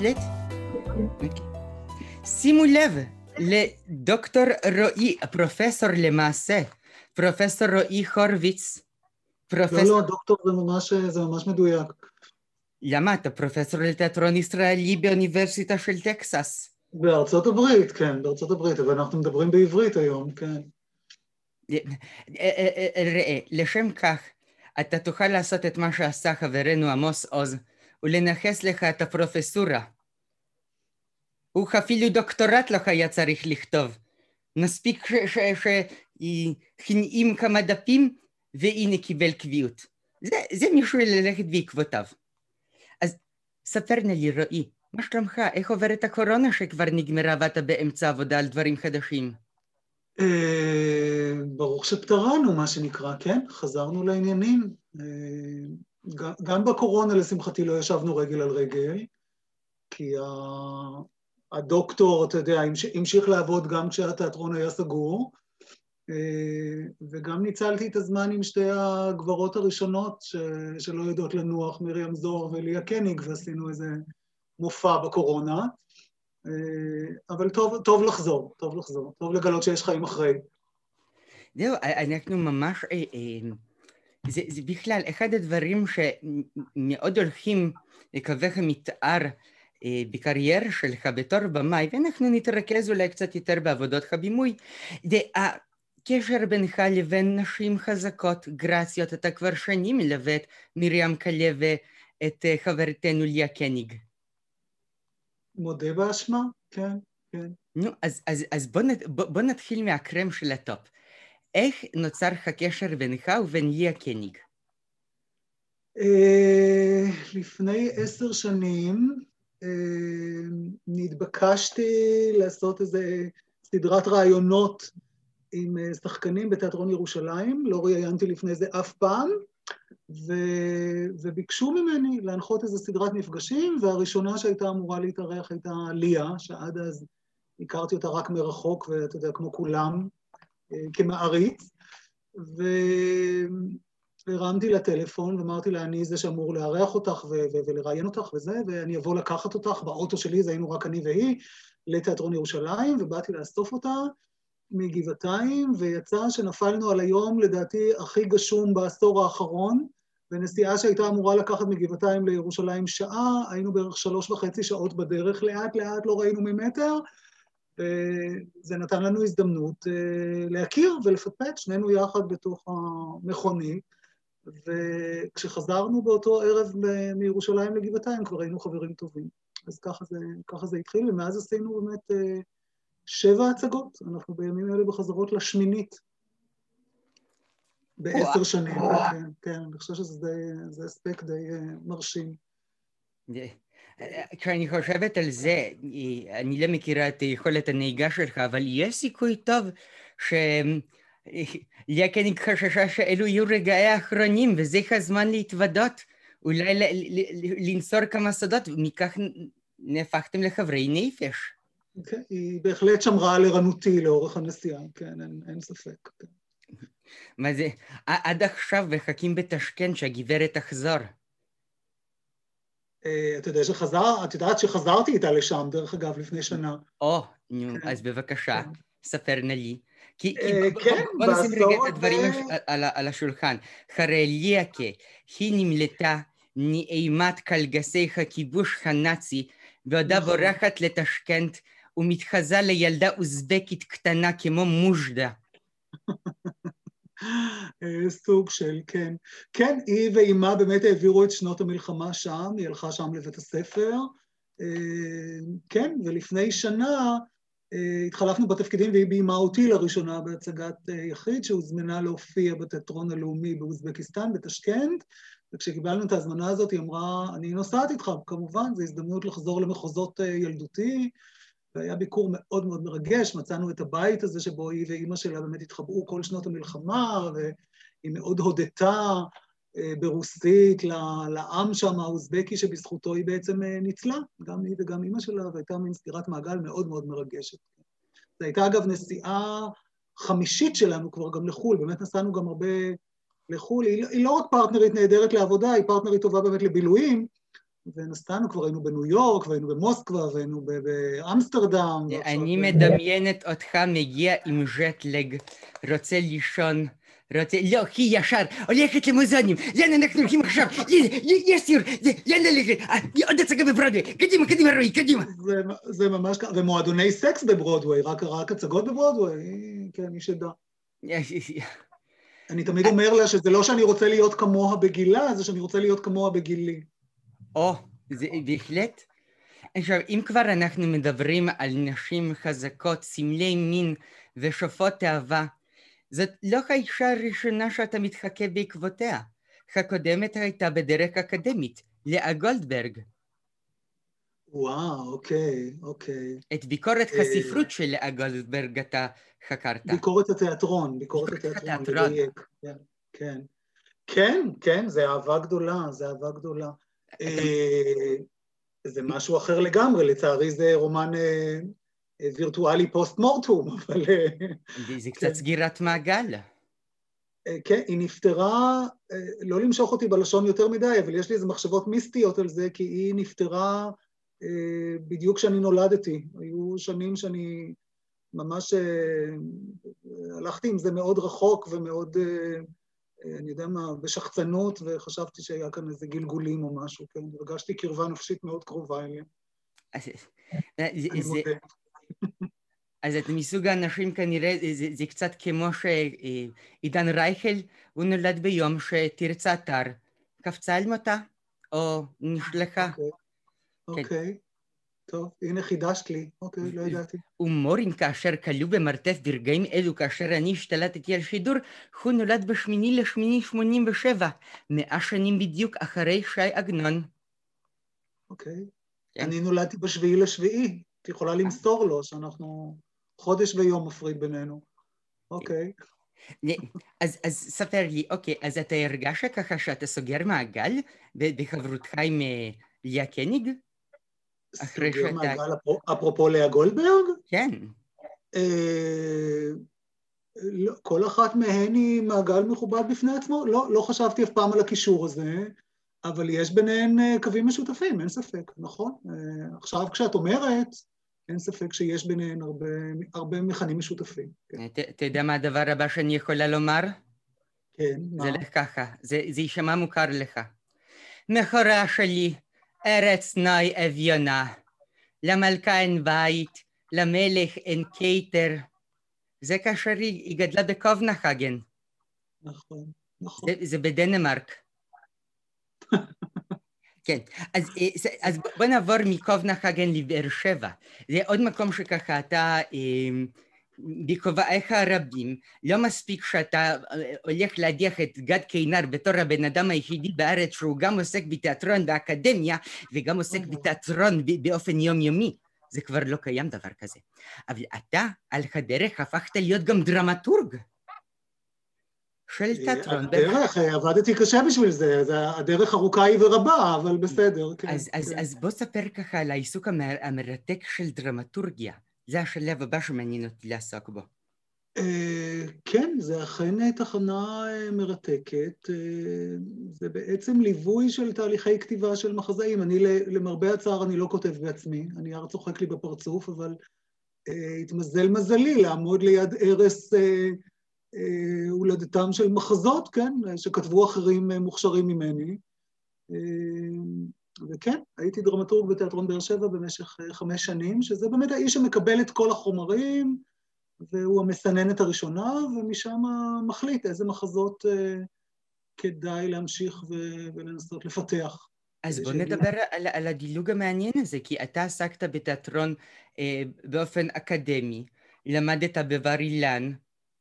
מקלט? שימו לב לדוקטור רועי, הפרופסור למעשה, פרופסור רועי הורוביץ. פרופסור... לא, לא, דוקטור זה ממש, זה ממש מדויק. למה? אתה פרופסור לתיאטרון ישראלי באוניברסיטה של טקסס. בארצות הברית, כן, בארצות הברית, אבל אנחנו מדברים בעברית היום, כן. ראה, לשם כך, אתה תוכל לעשות את מה שעשה חברנו עמוס עוז, ולנכס לך את הפרופסורה. הוא אפילו דוקטורט לך היה צריך לכתוב. מספיק שהנעים כמה דפים, והנה קיבל קביעות. זה, זה מישהו ללכת בעקבותיו. אז ספר נא לי, רועי, מה שלומך? איך עוברת הקורונה שכבר נגמרה ואתה באמצע עבודה על דברים חדשים? אה, ברוך שפטרנו, מה שנקרא, כן? חזרנו לעניינים. גם בקורונה, לשמחתי, לא ישבנו רגל על רגל, כי הדוקטור, אתה יודע, המשיך לעבוד גם כשהתיאטרון היה סגור, אה, וגם ניצלתי את הזמן עם שתי הגברות הראשונות ש... שלא יודעות לנוח, מרים זוהר וליה קניג, ועשינו איזה מופע בקורונה. אה, אבל טוב, טוב לחזור, טוב לחזור, טוב לגלות שיש חיים אחרי. זהו, אנחנו ממש, אה, זה, זה בכלל אחד הדברים שמאוד הולכים לקווי המתאר בקריירה שלך בתור במאי, ואנחנו נתרכז אולי קצת יותר בעבודות הבימוי. זה הקשר בינך לבין נשים חזקות, גרציות, אתה כבר שנים מלווה את מרים קלה ואת חברתנו ליה קניג. מודה באשמה, כן, כן. נו, אז, אז, אז בוא, בוא, בוא נתחיל מה-crème של ה-top. איך נוצר הקשר בינך ובין ליה קניג? אה, לפני עשר שנים אה, נתבקשתי לעשות איזה סדרת ראיונות עם אה, שחקנים בתיאטרון ירושלים, לא ראיינתי לפני זה אף פעם, ו... וביקשו ממני להנחות איזו סדרת מפגשים, והראשונה שהייתה אמורה להתארח הייתה ליה, שעד אז הכרתי אותה רק מרחוק, ואתה יודע, כמו כולם, כמעריץ, והרמתי לה טלפון ואמרתי לה, אני זה שאמור לארח אותך ו... ו... ולראיין אותך וזה, ואני אבוא לקחת אותך באוטו שלי, זה היינו רק אני והיא, לתיאטרון ירושלים, ובאתי לאסוף אותה, מגבעתיים, ויצא שנפלנו על היום, לדעתי, הכי גשום בעשור האחרון, ונסיעה שהייתה אמורה לקחת מגבעתיים לירושלים שעה, היינו בערך שלוש וחצי שעות בדרך, לאט לאט לא ראינו ממטר, וזה נתן לנו הזדמנות אה, להכיר ולפטפט, שנינו יחד בתוך המכונית, וכשחזרנו באותו ערב מירושלים לגבעתיים כבר היינו חברים טובים. אז ככה זה, ככה זה התחיל, ומאז עשינו באמת אה, שבע הצגות, אנחנו בימים אלה בחזרות לשמינית. בעשר שנים, כן, כן, אני חושבת שזה אספקט די אה, מרשים. כשאני חושבת על זה, אני לא מכירה את יכולת הנהיגה שלך, אבל יש סיכוי טוב ש... ליאקניק חששה שאלו יהיו רגעי האחרונים, וזה הזמן להתוודות, אולי לנצור כמה סודות, ומכך נהפכתם לחברי נפש. כן, היא בהחלט שמרה על ערנותי לאורך הנסיעה, כן, אין, אין ספק. כן. מה זה, עד עכשיו מחכים בתשכן שהגברת תחזור. אה, אתה יודע שחזר, את יודעת שחזרתי איתה לשם, דרך אגב, לפני שנה. או, נו, כן. אז בבקשה, כן. ספר נא לי. כי, אה, כן, בוא נשים רגע את הדברים על השולחן. חרי ליאקה, היא נמלטה מאימת קלגסי הכיבוש הנאצי, בעודה נכון. בורחת לתשכנת ומתחזה לילדה אוזבקית קטנה כמו מוז'דה. אה, סוג של, כן. כן, היא ואימה באמת העבירו את שנות המלחמה שם, היא הלכה שם לבית הספר. אה, כן, ולפני שנה אה, התחלפנו בתפקידים והיא ביימה אותי לראשונה בהצגת יחיד שהוזמנה להופיע בתיאטרון הלאומי באוזבקיסטן, בתשכנט, וכשקיבלנו את ההזמנה הזאת היא אמרה, אני נוסעת איתך, כמובן, זו הזדמנות לחזור למחוזות ילדותי. והיה ביקור מאוד מאוד מרגש, מצאנו את הבית הזה שבו היא ואימא שלה באמת התחבאו כל שנות המלחמה, והיא מאוד הודתה אה, ברוסית לעם שם, האוזבקי, שבזכותו היא בעצם אה, ניצלה, גם היא וגם אימא שלה, והייתה מין סגירת מעגל מאוד מאוד מרגשת. זו הייתה אגב נסיעה חמישית שלנו כבר גם לחו"ל, באמת נסענו גם הרבה לחו"ל, היא, היא לא רק פרטנרית נהדרת לעבודה, היא פרטנרית טובה באמת לבילויים, ונסענו, כבר היינו בניו יורק, והיינו במוסקבה, והיינו באמסטרדם. אני מדמיינת אותך מגיע עם ז'טלג, רוצה לישון. רוצה, לא, היא ישר הולכת למוזיאונים, לאן אנחנו הולכים עכשיו? יש סיור, לאן ללכת? עוד הצגה בברודווי, קדימה, קדימה רועי, קדימה. זה ממש ככה, ומועדוני סקס בברודווי, רק הצגות בברודווי, כן, מי שדע. אני תמיד אומר לה שזה לא שאני רוצה להיות כמוה בגילה, זה שאני רוצה להיות כמוה בגילי. או, זה בהחלט. עכשיו, אם כבר אנחנו מדברים על נשים חזקות, סמלי מין ושופעות תאווה, זאת לא האישה הראשונה שאתה מתחכה בעקבותיה. הקודמת הייתה בדרך אקדמית, לאה גולדברג. וואו, אוקיי, אוקיי. את ביקורת אה, הספרות של לאה גולדברג אתה חקרת. ביקורת התיאטרון, ביקורת התיאטרון, כן, כן. כן, כן, זה אהבה גדולה, זה אהבה גדולה. אה, זה משהו אחר לגמרי, לצערי זה רומן אה, וירטואלי פוסט מורטום, אבל... זה קצת כן. סגירת מעגל. כן, היא נפטרה, לא למשוך אותי בלשון יותר מדי, אבל יש לי איזה מחשבות מיסטיות על זה, כי היא נפטרה בדיוק כשאני נולדתי. היו שנים שאני ממש הלכתי עם זה מאוד רחוק ומאוד, אני יודע מה, בשחצנות, וחשבתי שהיה כאן איזה גלגולים או משהו, כן? הרגשתי קרבה נפשית מאוד קרובה אליה. אני מודה. אז את מסוג האנשים כנראה, זה, זה קצת כמו שעידן רייכל, הוא נולד ביום שתרצה אתר קפצה על מותה, או נשלחה. אוקיי, okay. אוקיי. Okay. טוב, הנה חידשת לי, אוקיי, לא ידעתי. ומורין כאשר כלוא במרתף ברגעים אלו כאשר אני השתלטתי על שידור, הוא נולד בשמיני לשמיני שמונים ושבע, מאה שנים בדיוק אחרי שי עגנון. אוקיי. כן. אני נולדתי בשביעי לשביעי, את יכולה למסור לו שאנחנו חודש ויום מפריד בינינו. אוקיי. אז, אז ספר לי, אוקיי, אז אתה הרגשת ככה שאתה סוגר מעגל בחברותך עם אה, ליה קניג? אחרי. מעגל אפרופו לאה גולדברג? כן. אה, לא, כל אחת מהן היא מעגל מכובד בפני עצמו. לא, לא חשבתי אף פעם על הקישור הזה, אבל יש ביניהן אה, קווים משותפים, אין ספק, נכון? אה, עכשיו כשאת אומרת, אין ספק שיש ביניהן הרבה, הרבה מכנים משותפים. כן. אתה יודע מה הדבר הבא שאני יכולה לומר? כן, מה? זה לך ככה, זה, זה יישמע מוכר לך. מכורה שלי, ארץ נוי אביונה, למלכה אין בית, למלך אין קייטר. זה כאשר היא, היא גדלה בקובנחגן. נכון, נכון. זה, זה בדנמרק. כן, אז, אז בוא נעבור מקובנחגן לבאר שבע. זה עוד מקום שככה אתה אה, בכובעיך הרבים, לא מספיק שאתה אה, הולך להדיח את גד קינר בתור הבן אדם היחידי בארץ שהוא גם עוסק בתיאטרון באקדמיה וגם עוסק בתיאטרון באופן יומיומי. זה כבר לא קיים דבר כזה. אבל אתה על הדרך הפכת להיות גם דרמטורג. של אה, תיאטרון. הדרך, אה, עבדתי קשה בשביל זה, הדרך ארוכה היא ורבה, אבל בסדר. כן, אז, אז, כן. אז בוא ספר ככה על העיסוק המרתק של דרמטורגיה. זה השלב הבא שמעניין אותי לעסוק בו. אה, כן, זה אכן תחנה אה, מרתקת. אה, זה בעצם ליווי של תהליכי כתיבה של מחזאים. אני, למרבה הצער, אני לא כותב בעצמי, הנייר צוחק לי בפרצוף, אבל התמזל מזלי לעמוד ליד ערש הולדתם של מחזות, כן, שכתבו אחרים מוכשרים ממני. וכן, הייתי דרמטורג בתיאטרון באר שבע במשך אה, חמש שנים, שזה באמת האיש שמקבל את כל החומרים, והוא המסננת הראשונה, ומשם מחליט איזה מחזות אה, כדאי להמשיך ולנסות לפתח. אז בוא נדבר על, על הדילוג המעניין הזה, כי אתה עסקת בתיאטרון אה, באופן אקדמי, למדת בבר אילן,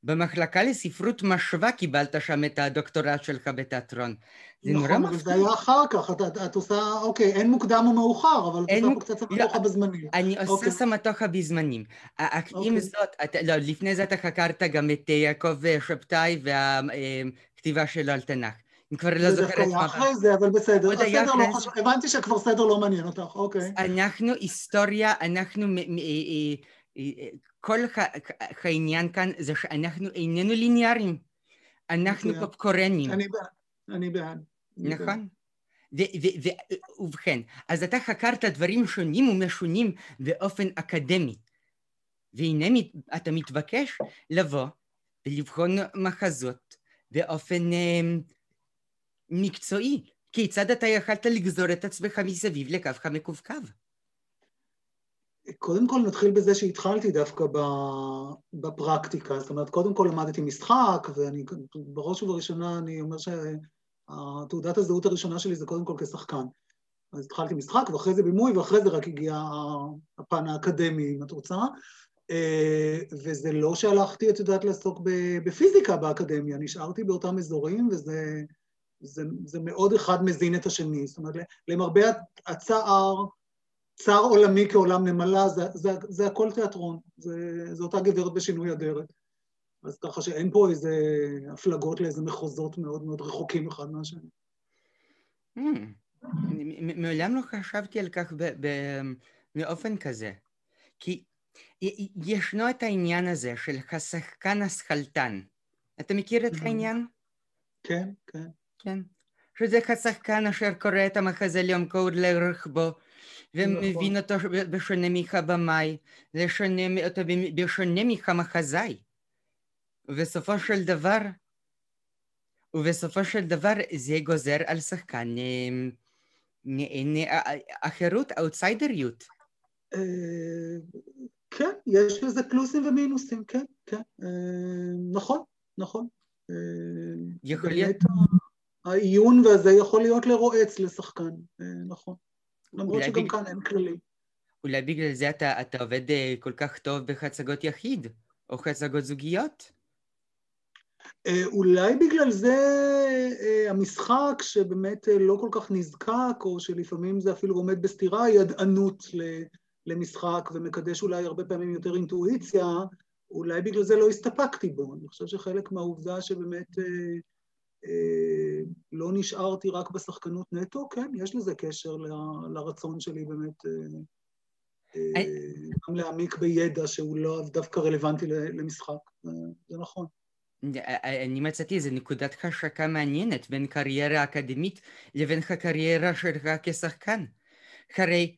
במחלקה לספרות משווה קיבלת שם את הדוקטורט שלך בתיאטרון. זה נכון, נורא מפתיע. נכון, אבל זה היה אחר כך, את, את עושה, אוקיי, אין מוקדם או מאוחר, אבל את עושה פה קצת סמטוחה לא, בזמנים. אני עושה אוקיי. סמטוחה בזמנים. אוקיי. עם זאת, את, לא, לפני זה אתה חקרת גם את יעקב שבתאי והכתיבה שלו על תנ"ך. אני כבר לא זוכרת מה... זה דווקא אחרי זה, אבל בסדר. הסדר לא חשוב, הבנתי שכבר סדר לא מעניין אותך, אוקיי. אנחנו היסטוריה, אנחנו... כל העניין כאן זה שאנחנו איננו ליניאריים, אנחנו פופקורנים. אני בעד. נכון. ובכן, אז אתה חקרת דברים שונים ומשונים באופן אקדמי. והנה אתה מתבקש לבוא ולבחון מחזות באופן מקצועי. כיצד אתה יכלת לגזור את עצמך מסביב לקו המקווקו? קודם כל נתחיל בזה שהתחלתי דווקא בפרקטיקה, זאת אומרת, קודם כל למדתי משחק, ואני בראש ובראשונה אני אומר שהתעודת הזהות הראשונה שלי זה קודם כל כשחקן. אז התחלתי משחק, ואחרי זה בימוי, ואחרי זה רק הגיע הפן האקדמי, אם את רוצה. אה, וזה לא שהלכתי, את יודעת, לעסוק בפיזיקה באקדמיה, נשארתי באותם אזורים, וזה זה, זה מאוד אחד מזין את השני. זאת אומרת, למרבה הצער, צער עולמי כעולם נמלה, זה, זה, זה הכל תיאטרון, זה, זה אותה גברת בשינוי אדרת. אז ככה שאין פה איזה הפלגות לאיזה מחוזות מאוד מאוד רחוקים אחד מהשני. Hmm. מעולם לא חשבתי על כך באופן כזה. כי ישנו את העניין הזה של השחקן השכלתן. אתה מכיר את העניין? כן, כן. כן. שזה השחקן אשר קורא את המחזה לעומקו ולרחבו, ומבין אותו בשונה מחבמאי, בשונה אותו בשונה מחמחזאי. ובסופו של דבר, ובסופו של דבר זה גוזר על שחקן אחרות, אאוטסיידריות. כן, יש לזה פלוסים ומינוסים, כן, כן. נכון, נכון. יכול להיות... העיון והזה יכול להיות לרועץ לשחקן, נכון. למרות שגם בג... כאן אין כללים. אולי בגלל זה אתה, אתה עובד אה, כל כך טוב בהצגות יחיד, או הצגות זוגיות? אה, אולי בגלל זה אה, המשחק שבאמת לא כל כך נזקק, או שלפעמים זה אפילו עומד בסתירה, היא ידענות למשחק ומקדש אולי הרבה פעמים יותר אינטואיציה, אולי בגלל זה לא הסתפקתי בו. אני חושב שחלק מהעובדה שבאמת אה, לא נשארתי רק בשחקנות נטו, כן, יש לזה קשר ל, לרצון שלי באמת אה, אה, גם להעמיק בידע שהוא לא דווקא רלוונטי למשחק, זה נכון. אני מצאתי איזה נקודת השקה מעניינת בין קריירה אקדמית לבין הקריירה שלך כשחקן. הרי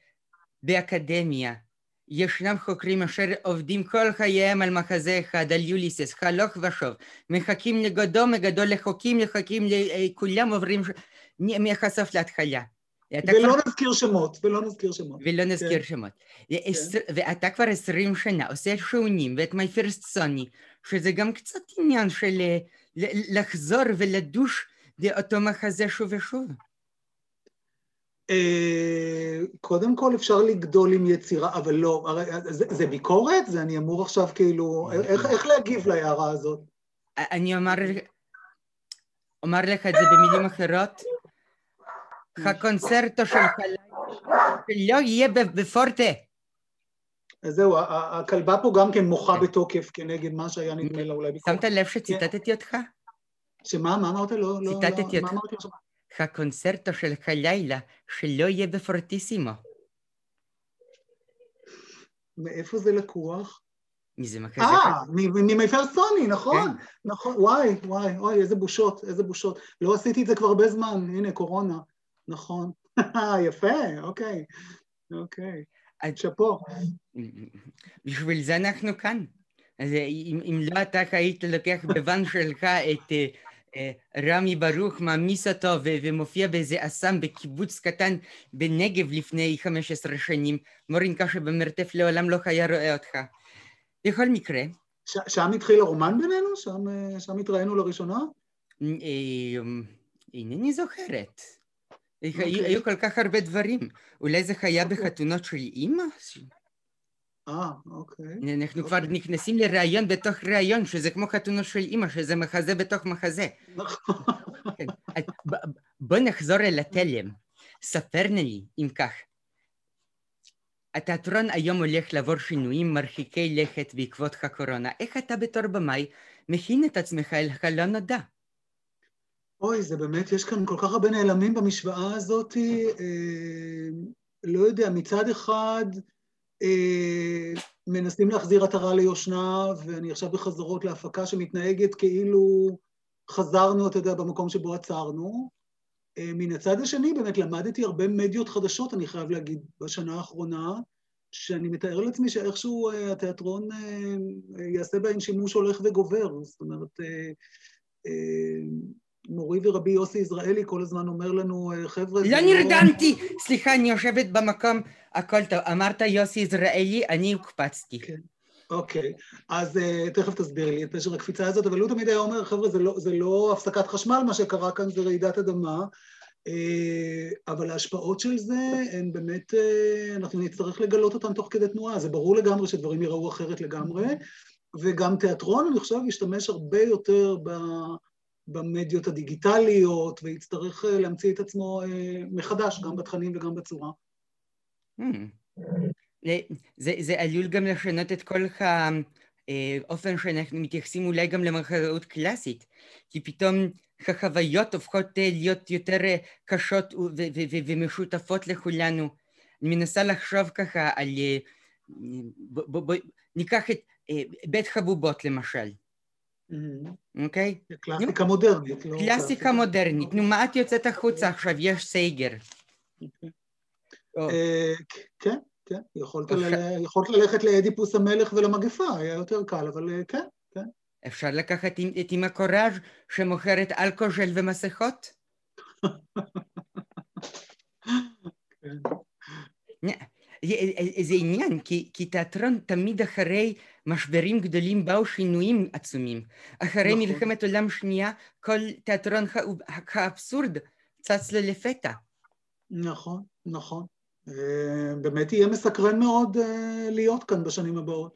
באקדמיה ישנם חוקרים אשר עובדים כל חייהם על מחזה אחד, על יוליסס, הלוך ושוב, מחכים לגדו, מגדו לחוקים, לחוקים, כולם עוברים מחשוף להתחלה. ולא כבר... נזכיר שמות, ולא נזכיר שמות. ולא נזכיר כן. שמות. כן. ואתה כבר עשרים שנה עושה שעונים ואת מי פירסט סוני, שזה גם קצת עניין של לחזור ולדוש באותו מחזה שוב ושוב. אה, קודם כל אפשר לגדול עם יצירה, אבל לא, זה, זה ביקורת? זה אני אמור עכשיו כאילו, איך, איך להגיב להערה הזאת? אני אומר, אומר לך את זה במילים אחרות, הקונצרטו של חלילה לא יהיה בפורטה. אז זהו, הכלבה פה גם כן מוחה בתוקף כנגד מה שהיה נדמה לה אולי ביקורת. שמת לב שציטטתי אותך? שמה? מה אמרת? לא, לא, ציטטתי אותך. הקונצרטו של הלילה שלא יהיה בפורטיסימו. מאיפה זה לקוח? מזה מחזה. אה, ממפרסוני, נכון, כן. נכון, וואי, וואי, וואי, איזה בושות, איזה בושות. לא עשיתי את זה כבר הרבה זמן, הנה, קורונה, נכון. יפה, אוקיי, אוקיי. שאפו. בשביל זה אנחנו כאן. אז אם, אם לא אתה היית לוקח בבן שלך את אה, רמי ברוך מעמיס אותו ומופיע באיזה אסם בקיבוץ קטן בנגב לפני 15 שנים, מורינקה שבמרתף לעולם לא היה רואה אותך. בכל מקרה... שם התחיל הרומן בינינו? שם, אה, שם התראינו לראשונה? אה, אינני זוכרת. אוקיי. היו כל כך הרבה דברים. אולי זה היה אוקיי. בחתונות של אימא? אה, אוקיי. אנחנו כבר. נכנסים לראיון בתוך ראיון, שזה כמו חתונו של אימא, שזה מחזה בתוך מחזה. נכון. כן. בוא נחזור אל התלם. ספר לי, אם כך. התיאטרון היום הולך לעבור שינויים מרחיקי לכת בעקבות הקורונה. איך אתה בתור במאי מכין את עצמך אל הלא נודע? אוי, זה באמת, יש כאן כל כך הרבה נעלמים במשוואה הזאת. אה, לא יודע, מצד אחד, מנסים להחזיר עטרה ליושנה, ואני עכשיו בחזרות להפקה שמתנהגת כאילו חזרנו, אתה יודע, במקום שבו עצרנו. מן הצד השני, באמת למדתי הרבה מדיות חדשות, אני חייב להגיד, בשנה האחרונה, שאני מתאר לעצמי שאיכשהו התיאטרון יעשה בהן שימוש הולך וגובר. זאת אומרת, מורי ורבי יוסי יזרעאלי כל הזמן אומר לנו, חבר'ה... לא נרדמתי! סליחה, אני יושבת במקום, הכל טוב. אמרת יוסי יזרעאלי, אני הוקפצתי. כן. אוקיי, אז תכף תסביר לי את פשר הקפיצה הזאת, אבל הוא תמיד היה אומר, חבר'ה, זה לא, זה לא הפסקת חשמל, מה שקרה כאן זה רעידת אדמה, אבל ההשפעות של זה הן באמת, אנחנו נצטרך לגלות אותן תוך כדי תנועה, זה ברור לגמרי שדברים ייראו אחרת לגמרי, וגם תיאטרון, אני חושב, ישתמש הרבה יותר ב... במדיות הדיגיטליות, ויצטרך להמציא את עצמו מחדש, גם בתכנים וגם בצורה. זה, זה עלול גם לשנות את כל האופן שאנחנו מתייחסים אולי גם למחזאות קלאסית, כי פתאום החוויות הופכות להיות יותר קשות ומשותפות לכולנו. אני מנסה לחשוב ככה על... בוא, ניקח את בית חבובות למשל. אוקיי? קלאסיקה מודרנית. קלאסיקה מודרנית. נו, מה את יוצאת החוצה עכשיו? יש סייגר. כן, כן. יכולת ללכת לאדיפוס המלך ולמגפה, היה יותר קל, אבל כן, כן. אפשר לקחת את אימא קוראז' שמוכרת אלכוג'ל ומסכות? זה עניין, כי, כי תיאטרון תמיד אחרי משברים גדולים באו שינויים עצומים. אחרי נכון. מלחמת עולם שנייה, כל תיאטרון האבסורד צץ לו לפתע. נכון, נכון. באמת יהיה מסקרן מאוד להיות כאן בשנים הבאות.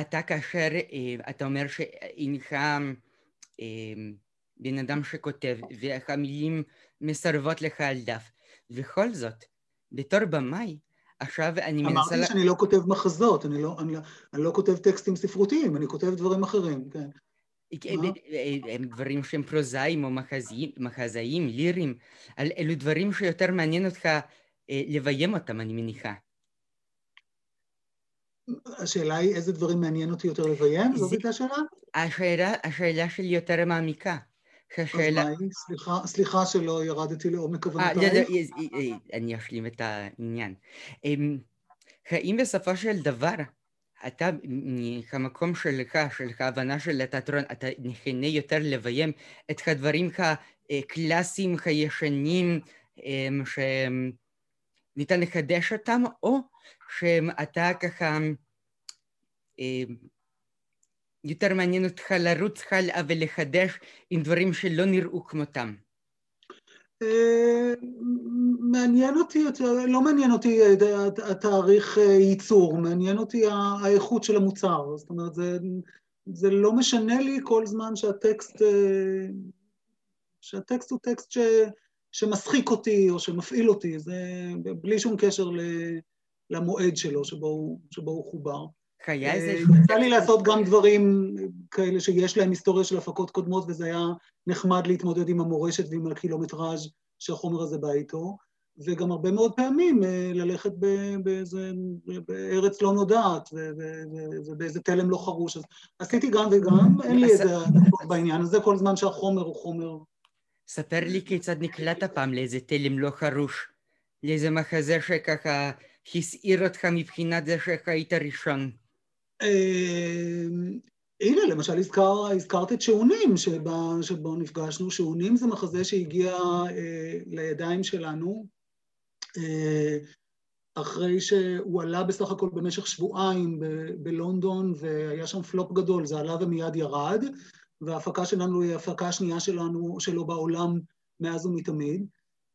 אתה כאשר, אתה אומר שאינך בן אדם שכותב, והמילים מסרבות לך על דף. בכל זאת, בתור במאי, עכשיו אני מנסה... אמרתי שאני לא כותב מחזות, אני לא, אני, אני לא כותב טקסטים ספרותיים, אני כותב דברים אחרים, כן. הם דברים שהם פרוזאיים או מחזאים, מחזאים, ליריים, אלו דברים שיותר מעניין אותך לביים אותם, אני מניחה. השאלה היא איזה דברים מעניין אותי יותר לביים? זאת הייתה? השאלה, השאלה שלי יותר מעמיקה. השאלה... סליחה, סליחה שלא ירדתי לעומק כוונותייך. אני אשלים את העניין. האם בסופו של דבר אתה, מהמקום שלך, של ההבנה של התיאטרון, אתה נכנה יותר לביים את הדברים הקלאסיים, הישנים, שניתן לחדש אותם, או שאתה ככה יותר מעניין אותך לרוץ הלאה ולחדש עם דברים שלא נראו כמותם? מעניין אותי יותר, לא מעניין אותי התאריך ייצור, מעניין אותי האיכות של המוצר. זאת אומרת, זה, זה לא משנה לי כל זמן שהטקסט, שהטקסט הוא טקסט ש, שמצחיק אותי או שמפעיל אותי, זה בלי שום קשר למועד שלו שבו שבו הוא חובר. היה איזה... יצא לי לעשות גם דברים כאלה שיש להם היסטוריה של הפקות קודמות, וזה היה נחמד להתמודד עם המורשת ועם הקילומטראז' שהחומר הזה בא איתו, וגם הרבה מאוד פעמים ללכת באיזה, בארץ לא נודעת, ובאיזה תלם לא חרוש. אז עשיתי גם וגם, אין לי איזה דקות בעניין הזה, כל זמן שהחומר הוא חומר. ספר לי כיצד נקלטת פעם לאיזה תלם לא חרוש, לאיזה מחזה שככה הסעיר אותך מבחינת זה שהיית ראשון. הנה, למשל הזכר, הזכרת את שעונים שבה, שבו נפגשנו. שעונים זה מחזה שהגיע אה, לידיים שלנו אה, אחרי שהוא עלה בסך הכל במשך שבועיים ב- בלונדון והיה שם פלופ גדול, זה עלה ומיד ירד, וההפקה שלנו היא ההפקה השנייה שלנו, שלו בעולם מאז ומתמיד.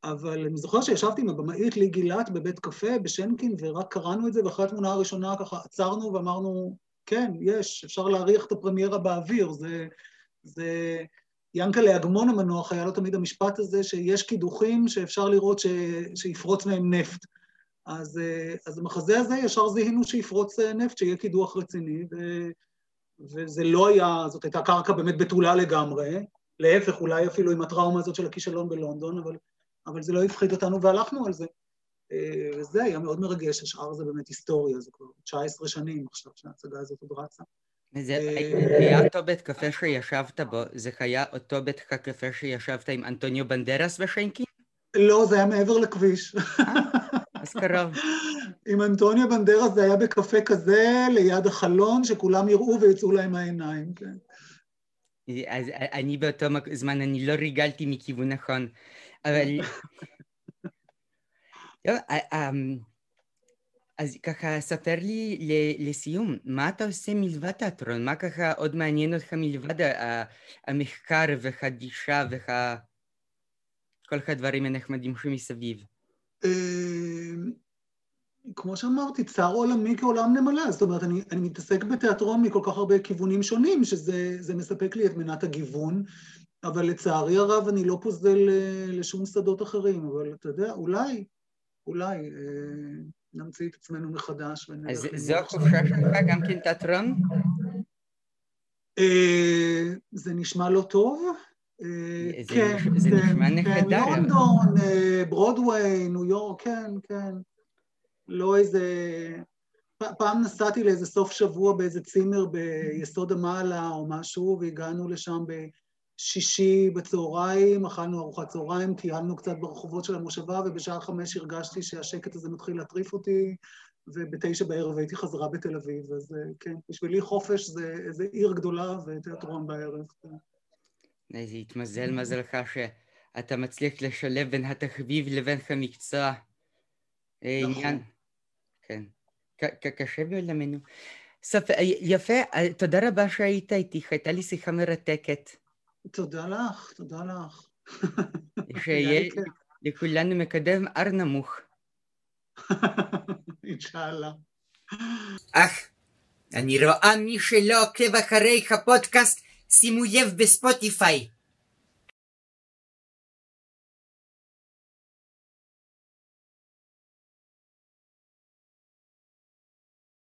אבל אני זוכר שישבתי עם הבמאית לי גילת בבית קפה בשנקין, ורק קראנו את זה, ואחרי התמונה הראשונה ככה עצרנו ואמרנו, כן, יש, אפשר להריח את הפרמיירה באוויר, זה... זה... ינקלה אגמון המנוח, היה לו תמיד המשפט הזה שיש קידוחים שאפשר לראות ש... שיפרוץ מהם נפט. אז, אז המחזה הזה, ישר זיהינו שיפרוץ נפט, שיהיה קידוח רציני, ו... וזה לא היה, זאת הייתה קרקע באמת בתולה לגמרי, להפך, אולי אפילו עם הטראומה הזאת של הכישלון בלונדון, אבל אבל זה לא הפחיד אותנו והלכנו על זה. וזה היה מאוד מרגש, השאר זה באמת היסטוריה, זה כבר 19 שנים עכשיו שההצגה הזאת עוד רצה. זה היה אותו בית קפה שישבת בו, זה היה אותו בית קפה שישבת עם אנטוניו בנדרס ושיינקין? לא, זה היה מעבר לכביש. אז קרוב. עם אנטוניו בנדרס זה היה בקפה כזה, ליד החלון, שכולם יראו ויצאו להם מהעיניים, כן. אז אני באותו זמן, אני לא ריגלתי מכיוון נכון, אבל... לא, אז ככה, ספר לי לסיום, מה אתה עושה מלבד תיאטרון? מה ככה עוד מעניין אותך מלבד המחקר והגישה וכל הדברים הנחמדים שמסביב? כמו שאמרתי, צער עולמי כעולם נמלה, זאת אומרת, אני, אני מתעסק בתיאטרון מכל כך הרבה כיוונים שונים, שזה מספק לי את מנת הגיוון, אבל לצערי הרב אני לא פוזל לשום שדות אחרים, אבל אתה יודע, אולי, אולי אה, נמציא את עצמנו מחדש. אז זו החופשה שלך גם כן תיאטרון? אה, זה נשמע לא טוב. אה, כן, כן, נהדר. לונדון, ברודוויי, ניו יורק, כן, כן. לא איזה... פעם נסעתי לאיזה סוף שבוע באיזה צימר ביסוד המעלה או משהו, והגענו לשם בשישי בצהריים, אכלנו ארוחת צהריים, טיילנו קצת ברחובות של המושבה, ובשעה חמש הרגשתי שהשקט הזה מתחיל להטריף אותי, ובתשע בערב הייתי חזרה בתל אביב. אז כן, בשבילי חופש זה איזה עיר גדולה ותיאטרון בערב. איזה התמזל מזלך שאתה מצליח לשלב בין התחביב לבין המקצוע. עניין. כן. קשה בעולמנו. יפה, תודה רבה שהיית איתי, הייתה לי שיחה מרתקת. תודה לך, תודה לך. שיהיה לכולנו מקדם אר נמוך. אינשאללה. אך, אני רואה מי שלא עוקב אחרי הפודקאסט, שימו לב בספוטיפיי.